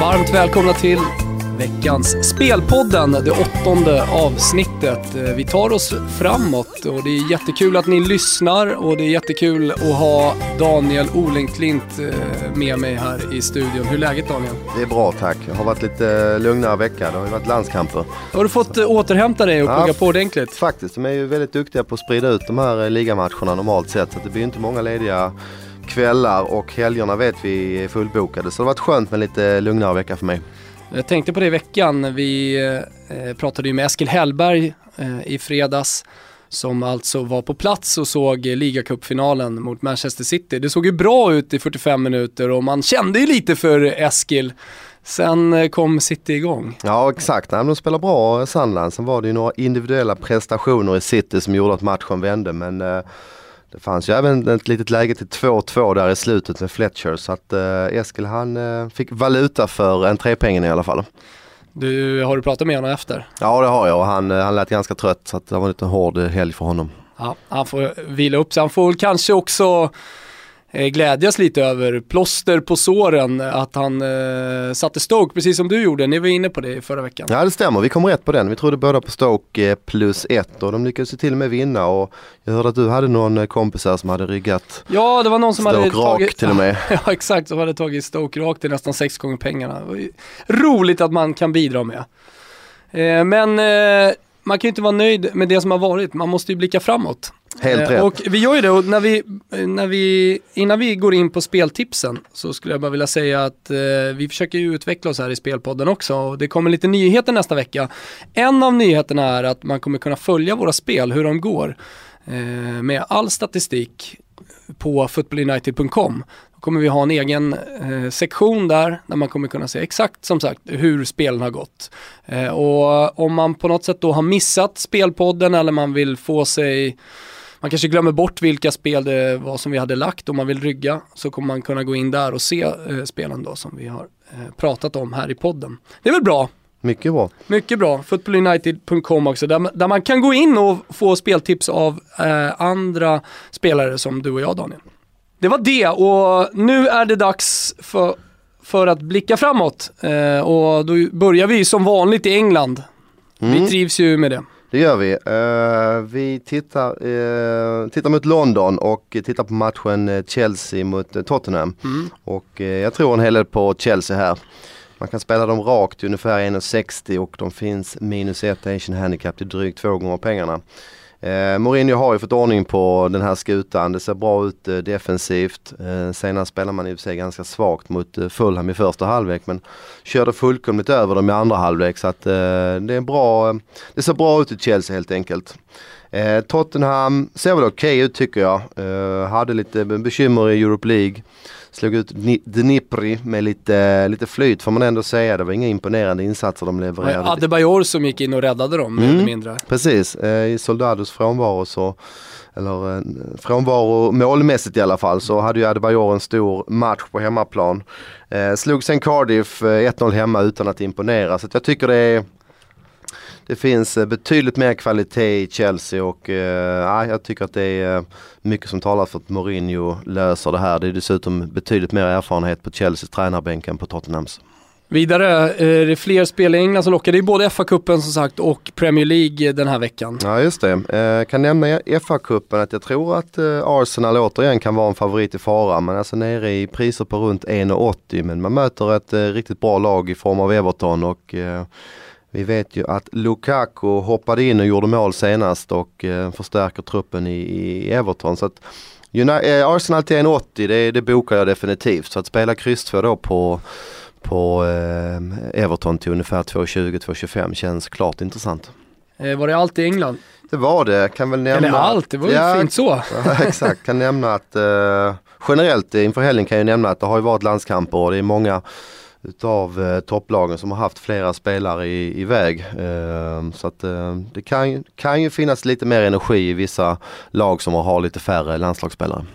Varmt välkomna till veckans Spelpodden, det åttonde avsnittet. Eh, Vi tar oss framåt och det är jättekul att ni lyssnar och det är jättekul att ha Daniel Olenklint eh, med mig här i studion. Hur är läget Daniel? Det är bra tack. Det har varit lite lugnare vecka. Det har ju varit landskamper. Har du fått eh, återhämta dig och Ja, pugga på ordentligt? Faktiskt, de är ju väldigt duktiga på att sprida ut de här eh, ligamatcherna normalt sett. Så det blir inte många lediga kvällar och helgerna vet vi är fullbokade. Så det har varit skönt med lite lugnare vecka för mig. Jag tänkte på det i veckan. Vi eh, pratade ju med Eskil Hellberg eh, i fredags som alltså var på plats och såg ligacupfinalen mot Manchester City. Det såg ju bra ut i 45 minuter och man kände ju lite för Eskil. Sen eh, kom City igång. Ja exakt, Nej, de spelade bra Sandland. Sen var det ju några individuella prestationer i City som gjorde att matchen vände. Men eh, det fanns ju även ett litet läge till 2-2 där i slutet med Fletcher. Så att eh, Eskil han eh, fick valuta för entrépengen i alla fall. Du, har du pratat med honom efter? Ja det har jag och han, eh, han lät ganska trött så att det var en lite hård helg för honom. Ja, han får vila upp sig. Han får väl kanske också glädjas lite över plåster på såren, att han eh, satte Stoke precis som du gjorde. Ni var inne på det förra veckan. Ja det stämmer, vi kom rätt på den. Vi trodde båda på Stoke eh, plus ett och de lyckades ju till och med vinna och jag hörde att du hade någon eh, kompis här som hade ryggat Ja, det var någon som hade Stoke rak tagit... till och med. Ja, exakt. Som hade tagit Stoke rakt till nästan sex gånger pengarna. Roligt att man kan bidra med. Eh, men eh, man kan ju inte vara nöjd med det som har varit. Man måste ju blicka framåt. Helt Eh, rätt. Och vi gör ju det och när vi, när vi, innan vi går in på speltipsen så skulle jag bara vilja säga att eh, vi försöker ju utveckla oss här i Spelpodden också och det kommer lite nyheter nästa vecka. En av nyheterna är att man kommer kunna följa våra spel, hur de går, eh, med all statistik på footballunited.com. Då kommer vi ha en egen eh, sektion där, där man kommer kunna se exakt som sagt hur spelen har gått. Eh, och om man på något sätt då har missat spelpodden eller man vill få sig man kanske glömmer bort vilka spel det var som vi hade lagt om man vill rygga så kommer man kunna gå in där och se eh, spelen då som vi har eh, pratat om här i podden. Det är väl bra? Mycket bra. Mycket bra. Footballunited.com också där, man- där man kan gå in och få speltips av eh, andra spelare som du och jag Daniel. Det var det och nu är det dags för, för att blicka framåt eh, och då börjar vi som vanligt i England. Vi Mm, trivs ju med det. Det gör vi. Eh, vi tittar, eh, tittar mot London och tittar på matchen eh, Chelsea mot Tottenham. Mm. Och eh, jag tror en hel del på Chelsea här. Man kan spela dem rakt ungefär 1,60 och de finns minus 1 Asian Handicap till drygt två gånger pengarna. Eh, Mourinho har ju fått ordning på den här skutan. Det ser bra ut eh, defensivt. Eh, senast spelar man i och för sig ganska svagt mot eh, Fulham i första halvlek men körde fullkomligt över dem i andra halvlek så att eh, det är bra. Eh, det ser bra ut i Chelsea helt enkelt. Eh, Tottenham ser väl okej ut tycker jag. Eh, hade lite bekymmer i Europe League. Slog ut Dni- Dnipri med lite, lite flyt får man ändå säga. Det var inga imponerande insatser de levererade. Adebayor som gick in och räddade dem mer Mm. eller mindre. Precis, eh, i Soldados frånvaro så eller eh, frånvaro målmässigt i alla fall så hade ju Adebayor en stor match på hemmaplan. Eh, slog sen Cardiff eh, 1-0 hemma utan att imponera så att jag tycker det är det finns eh, betydligt mer kvalitet i Chelsea och eh, ja, jag tycker att det är eh, mycket som talar för att Mourinho löser det här. Det är dessutom betydligt mer erfarenhet på Chelseas tränarbänk än på Tottenhams. Vidare eh, är det fler spel i England som lockar. Det är både FA-cupen som sagt och Premier League den här veckan. Ja just det. Eh, kan nämna FA-cupen att jag tror att Arsenal återigen kan vara en favorit i fara. Men alltså nere i priser på runt 1,80 men man möter ett riktigt bra lag i form av Everton och vi vet ju att Lukaku hoppade in och gjorde mål senast och eh, förstärker truppen i, i Everton. Så att eh, Arsenal till 1,80 det, det bokar jag definitivt. Så att spela kryss 2 då på på eh, Everton till ungefär 2,20-2,25 känns klart intressant. Eh, var det allt i England? Det var det, kan väl nämna. Eller allt, det var ju Ja, fint så. Ja, exakt, kan nämna att eh, generellt inför helgen kan jag nämna att det har ju varit landskamper och det är många utav eh, topplagen som har haft flera spelare i, iväg. Eh, så att eh, det kan, ju- kan ju finnas lite mer energi i vissa lag som har lite färre landslagsspelare.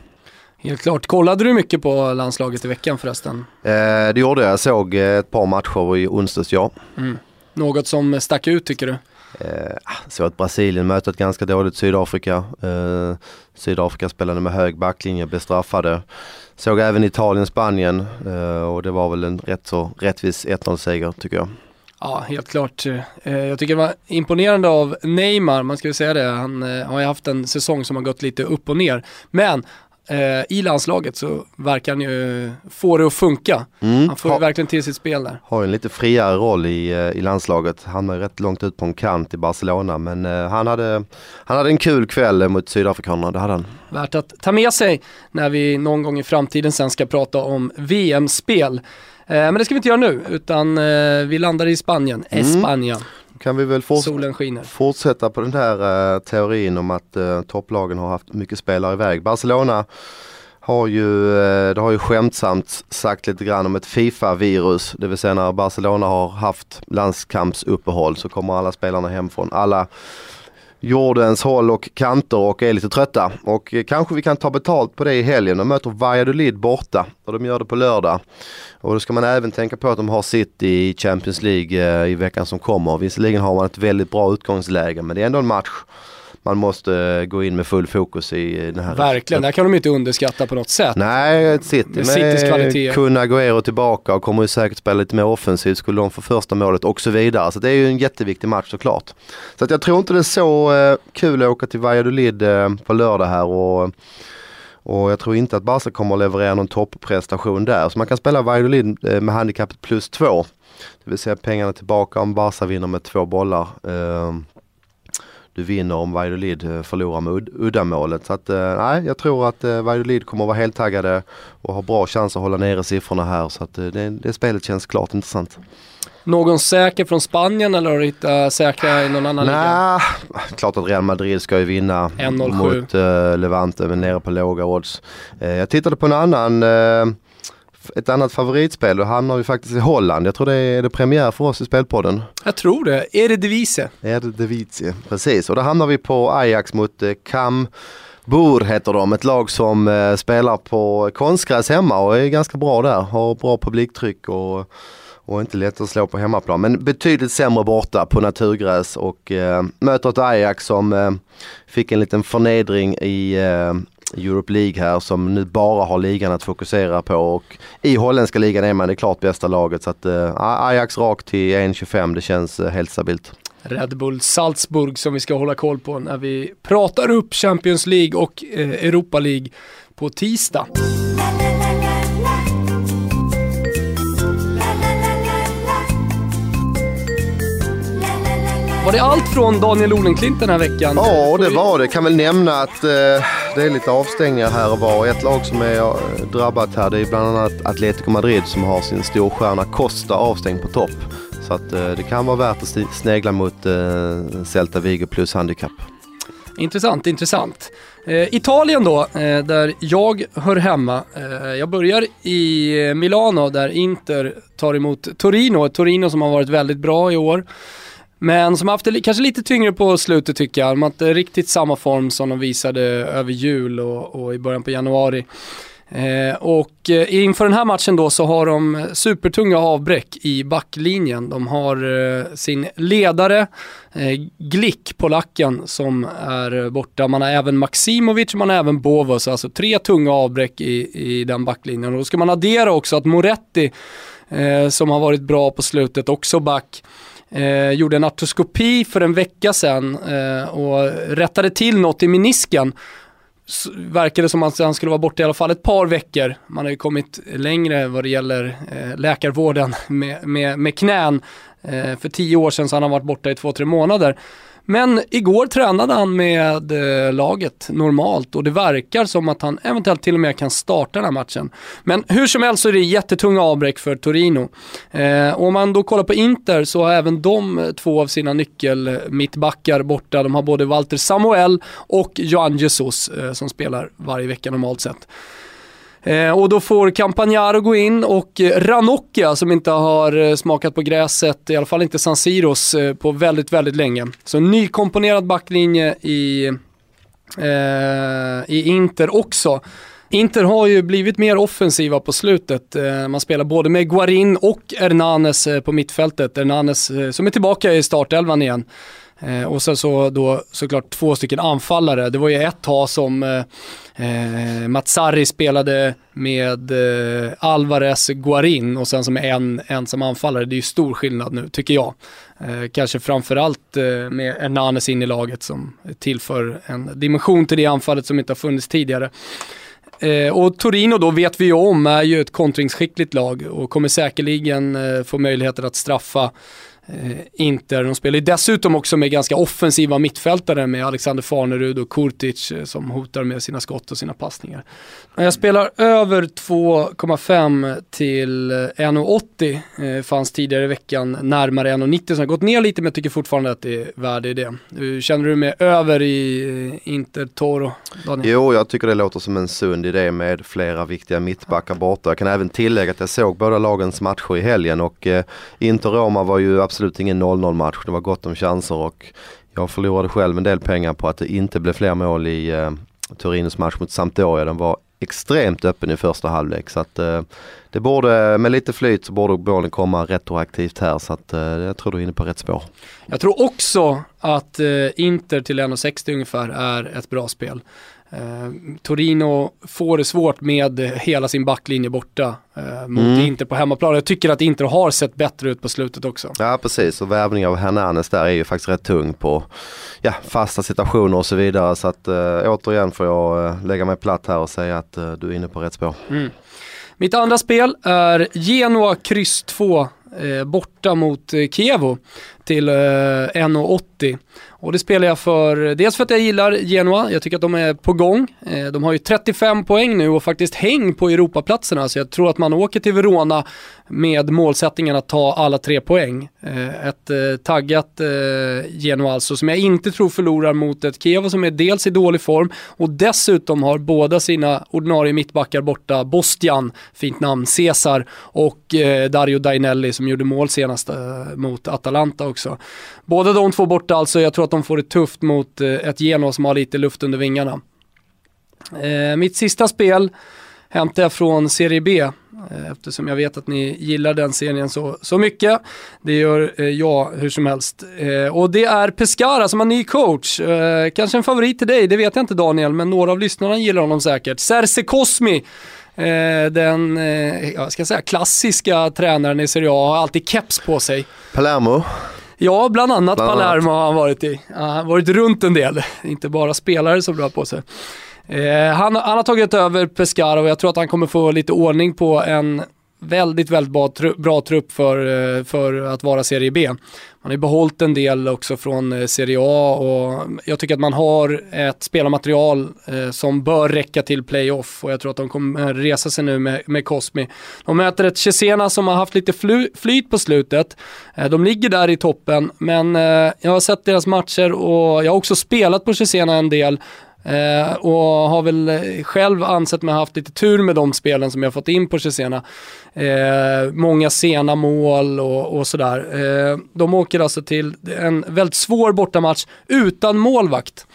Helt klart. Kollade du mycket på landslaget i veckan förresten? Eh, det gjorde jag. Jag såg eh, ett par matcher i onsdags, ja. Mm. Något som stack ut tycker du? Eh, ah, så att Brasilien mötte ett ganska dåligt Sydafrika. Eh, Sydafrika spelade med hög backlinje, blev straffade. Såg även Italien-Spanien eh, och det var väl en rätt så rättvis 1-0 seger tycker jag. Ja, helt klart. Eh, jag tycker det var imponerande av Neymar, man ska ju säga det. Han eh, har ju haft en säsong som har gått lite upp och ner. Men eh, i landslaget så verkar han ju få det att funka. Mm. Han får ju verkligen till sitt spel där. Har ju en lite friare roll i, eh, i landslaget. Han är rätt långt ut på en kant i Barcelona men eh, han, hade, han hade en kul kväll mot Sydafrikanerna, det hade han. Värt att ta med sig när vi någon gång i framtiden sen ska prata om VM-spel. Eh, men det ska vi inte göra nu, utan eh, vi landar i Spanien, Mm. Espanja. Kan vi väl fortsätta på den här eh, teorin om att eh, topplagen har haft mycket spelare iväg. Barcelona har ju, eh, det har ju skämtsamt sagt lite grann om ett Fifa-virus. Det vill säga när Barcelona har haft landskampsuppehåll så kommer alla spelarna hem från alla jordens håll och kanter och är lite trötta. Och eh, kanske vi kan ta betalt på det i helgen. De möter Valladolid borta och de gör det på lördag. Och då ska man även tänka på att de har sitt i Champions League eh, i veckan som kommer. Visserligen har man ett väldigt bra utgångsläge men det är ändå en match man måste eh, gå in med full fokus i den här. Verkligen, det här kan de inte underskatta på något sätt. Nej, City Med Citys kvalitet. med Kun Agüero tillbaka och kommer ju säkert spela lite mer offensivt skulle de få första målet och så vidare. Så det är ju en jätteviktig match såklart. Så att jag tror inte det är så eh, kul att åka till Valladolid eh, på lördag här och och jag tror inte att Barca kommer att leverera någon topprestation där. Så man kan spela Valladolid eh, med handikappet plus två. Det vill säga pengarna tillbaka om Barca vinner med två bollar. Du vinner om Valladolid eh, förlorar med ud- uddamålet. Så att, eh, nej, jag tror att eh, Valladolid kommer att vara helt taggade och har bra chans att hålla nere siffrorna här. Så att det, det spelet känns klart intressant. Någon säker från Spanien eller har du hittat säkra i någon annan liga? Nej, klart att Real Madrid ska ju vinna 1-0-7. mot uh, Levante men nere på låga odds. Eh, jag tittade på en annan, f- ett annat favoritspel och hamnar vi faktiskt i Holland. Jag tror det är, är det premiär för oss i Spelpodden. Jag tror det. Är det Devise? Precis, och då hamnar vi på Ajax mot eh, Cam Bur heter de, ett lag som eh, spelar på konstgräs hemma och är ganska bra där. Har bra publiktryck och, och inte lätt att slå på hemmaplan. Men betydligt sämre borta på naturgräs och eh, möter ett Ajax som eh, fick en liten förnedring i eh, Europe League här som nu bara har ligan att fokusera på och i holländska ligan är man det klart bästa laget så att eh, Ajax rakt till 1,25 det känns eh, helt stabilt. Red Bull Salzburg som vi ska hålla koll på när vi pratar upp Champions League och eh, Europa League på tisdag. Var det allt från Daniel Olenklint den här veckan? Ja, det var det. Kan väl nämna att eh, det är lite avstängningar här och var. Ett lag som är eh, drabbat här det är bland annat Atletico Madrid som har sin storstjärna Costa avstängd på topp. Så att eh, det kan vara värt att snegla mot eh, Celta Vigo plus handikapp. Intressant, intressant. Eh, Italien då, eh, där jag hör hemma. Eh, jag börjar i eh, Milano där Inter tar emot Torino. Torino som har varit väldigt bra i år. Men som har haft det li- kanske lite tyngre på slutet tycker jag. De har inte riktigt samma form som de visade över jul och, och i början på januari. Eh, och eh, inför den här matchen då så har de supertunga avbräck i backlinjen. De har eh, sin ledare eh, Glick, polacken, som är borta. Man har även Maximovic man har även Bovos, alltså tre tunga avbräck i, i den backlinjen. Och då ska man addera också att Moretti, eh, som har varit bra på slutet, också back, eh, gjorde en artroskopi för en vecka sedan eh, och rättade till något i menisken s- verkade som att han skulle vara borta i alla fall ett par veckor. Man har ju kommit längre vad det gäller eh, läkarvården med, med, med knän. Eh, för tio år sedan så han har varit borta i två, tre månader. Men igår tränade han med eh, laget normalt och det verkar som att han eventuellt till och med kan starta den här matchen. Men hur som helst så är det jättetunga avbräck för Torino. Eh, och om man då kollar på Inter så har även de eh, två av sina nyckelmittbackar borta. De har både Walter Samuel och Joan Jesus eh, som spelar varje vecka normalt sett. Eh, och då får Campagnaro gå in och eh, Ranocchia som inte har eh, smakat på gräset, i alla fall inte San Siros, eh, på väldigt, väldigt länge. Så en nykomponerad backlinje i, eh, i Inter också. Inter har ju blivit mer offensiva på slutet. Man spelar både med Guarin och Hernanes på mittfältet. Hernanes som är tillbaka i startelvan igen. Eh, Och sen så då såklart två stycken anfallare. Det var ju ett tag som eh, eh Matsari spelade med eh, Alvarez Guarin och sen som en ensam anfallare. Det är ju stor skillnad nu tycker jag. Eh, kanske framförallt eh, med Hernanes in i laget som tillför en dimension till det anfallet som inte har funnits tidigare. Eh, och Torino då vet vi ju om är ju ett kontringsskickligt lag och kommer säkerligen eh, få möjligheter att straffa Eh, Inter. De spelar ju dessutom också med ganska offensiva mittfältare med Alexander Farnerud och Kurtic eh, som hotar med sina skott och sina passningar. Jag spelar över 2,5 till eh, 1,80. Fanns tidigare i veckan närmare 1,90 så jag har gått ner lite men jag tycker fortfarande att det är värde i det. Hur Känner du med över i Inter Toro, Daniel? Jo, jag tycker det låter som en sund idé med flera viktiga mittbackar borta. Jag kan även tillägga att jag såg båda lagens matcher i helgen och Inter-Roma var ju absolut Absolut ingen 0-0 match. Det var gott om chanser och jag förlorade själv en del pengar på att det inte blev fler mål i eh, Torinos match mot Sampdoria. Den var extremt öppen i första halvlek så att eh, det borde, med lite flyt så borde målen komma retroaktivt här så att eh, jag tror du är inne på rätt spår. Jag tror också att eh, Inter till 1,60 ungefär är ett bra spel. Eh, Torino får det svårt med eh, hela sin backlinje borta eh, mot Mm. Inter på hemmaplan. Jag tycker att Inter har sett bättre ut på slutet också. Ja precis och värvning av Hernanes där är ju faktiskt rätt tung på ja, fasta situationer och så vidare så att eh, återigen får jag eh, lägga mig platt här och säga att eh, du är inne på rätt spår. Mm. Mitt andra spel är Genoa kryss 2 eh, borta mot eh, Kievo till eh, 1,80. Och det spelar jag för, dels för att jag gillar Genoa, jag tycker att de är på gång. Eh, de har ju 35 poäng nu och faktiskt häng på Europaplatserna, så jag tror att man åker till Verona med målsättningen att ta alla tre poäng. Eh, ett eh, taggat eh, Genoa alltså, som jag inte tror förlorar mot ett Kiev som är dels i dålig form och dessutom har båda sina ordinarie mittbackar borta. Bostian, fint namn, Cesar och eh, Dario Dainelli som gjorde mål senast eh, mot Atalanta också. Båda de två borta alltså, jag tror att de får det tufft mot eh, ett Genoa som har lite luft under vingarna. Eh, mitt sista spel hämtar jag från Serie B eh, eftersom jag vet att ni gillar den serien så, så mycket. Det gör eh, jag hur som helst. Eh, och det är Pescara som har ny coach. Eh, kanske en favorit till dig, det vet jag inte Daniel, men några av lyssnarna gillar honom säkert. Serse Cosmi. Eh, den, eh, jag ska säga klassiska tränaren i Serie A har alltid keps på sig. Palermo, Ja, bland annat Bland Palermo har han varit i. Han har varit runt en del, inte bara spelare som rör på sig. Eh, han, han har tagit över Pescara och jag tror att han kommer få lite ordning på en väldigt, väldigt bra, tru- bra trupp för, eh, för att vara Serie B. Man har ju behållit en del också från eh, Serie A och jag tycker att man har ett spelarmaterial eh, som bör räcka till playoff och jag tror att de kommer resa sig nu med, med Cosmi. De möter ett Cesena som har haft lite fly, flyt på slutet. De ligger där i toppen men jag har sett deras matcher och jag har också spelat på Cesena en del Eh, och har väl själv ansett mig ha haft lite tur med de spelen som jag fått in på Cesena. Eh, många sena mål och, och sådär. Eh, de åker alltså till en väldigt svår bortamatch utan målvakt.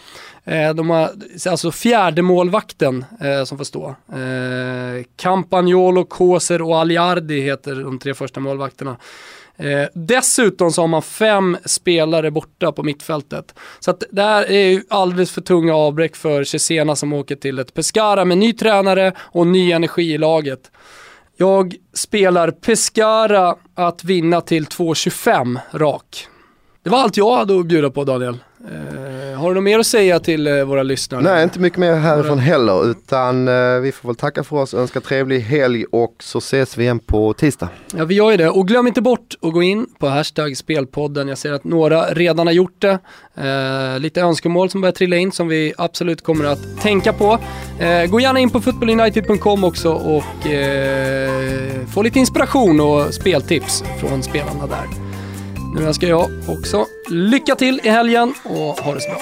Eh, de har alltså fjärde målvakten eh, som får stå. Eh, Campagnolo, Koser och Aliardi heter de tre första målvakterna. Eh, dessutom så har man fem spelare borta på mittfältet. Så att det här är ju alldeles för tunga avbräck för Cesena som åker till ett Pescara med ny tränare och ny energi i laget. Jag spelar Pescara att vinna till 2,25 rak. Det var allt jag hade att bjuda på Daniel. Eh, har du något mer att säga till eh, våra lyssnare? Nej, inte mycket mer härifrån heller utan eh, vi får väl tacka för oss, önska trevlig helg och så ses vi igen på tisdag. Ja, vi gör ju det. Och glöm inte bort att gå in på hashtag spelpodden. Jag ser att några redan har gjort det. Eh, lite önskemål som börjar trilla in som vi absolut kommer att tänka på. Eh, gå gärna in på footballunited.com också och eh, få lite inspiration och speltips från spelarna där. Nu önskar jag också lycka till i helgen och ha det så bra.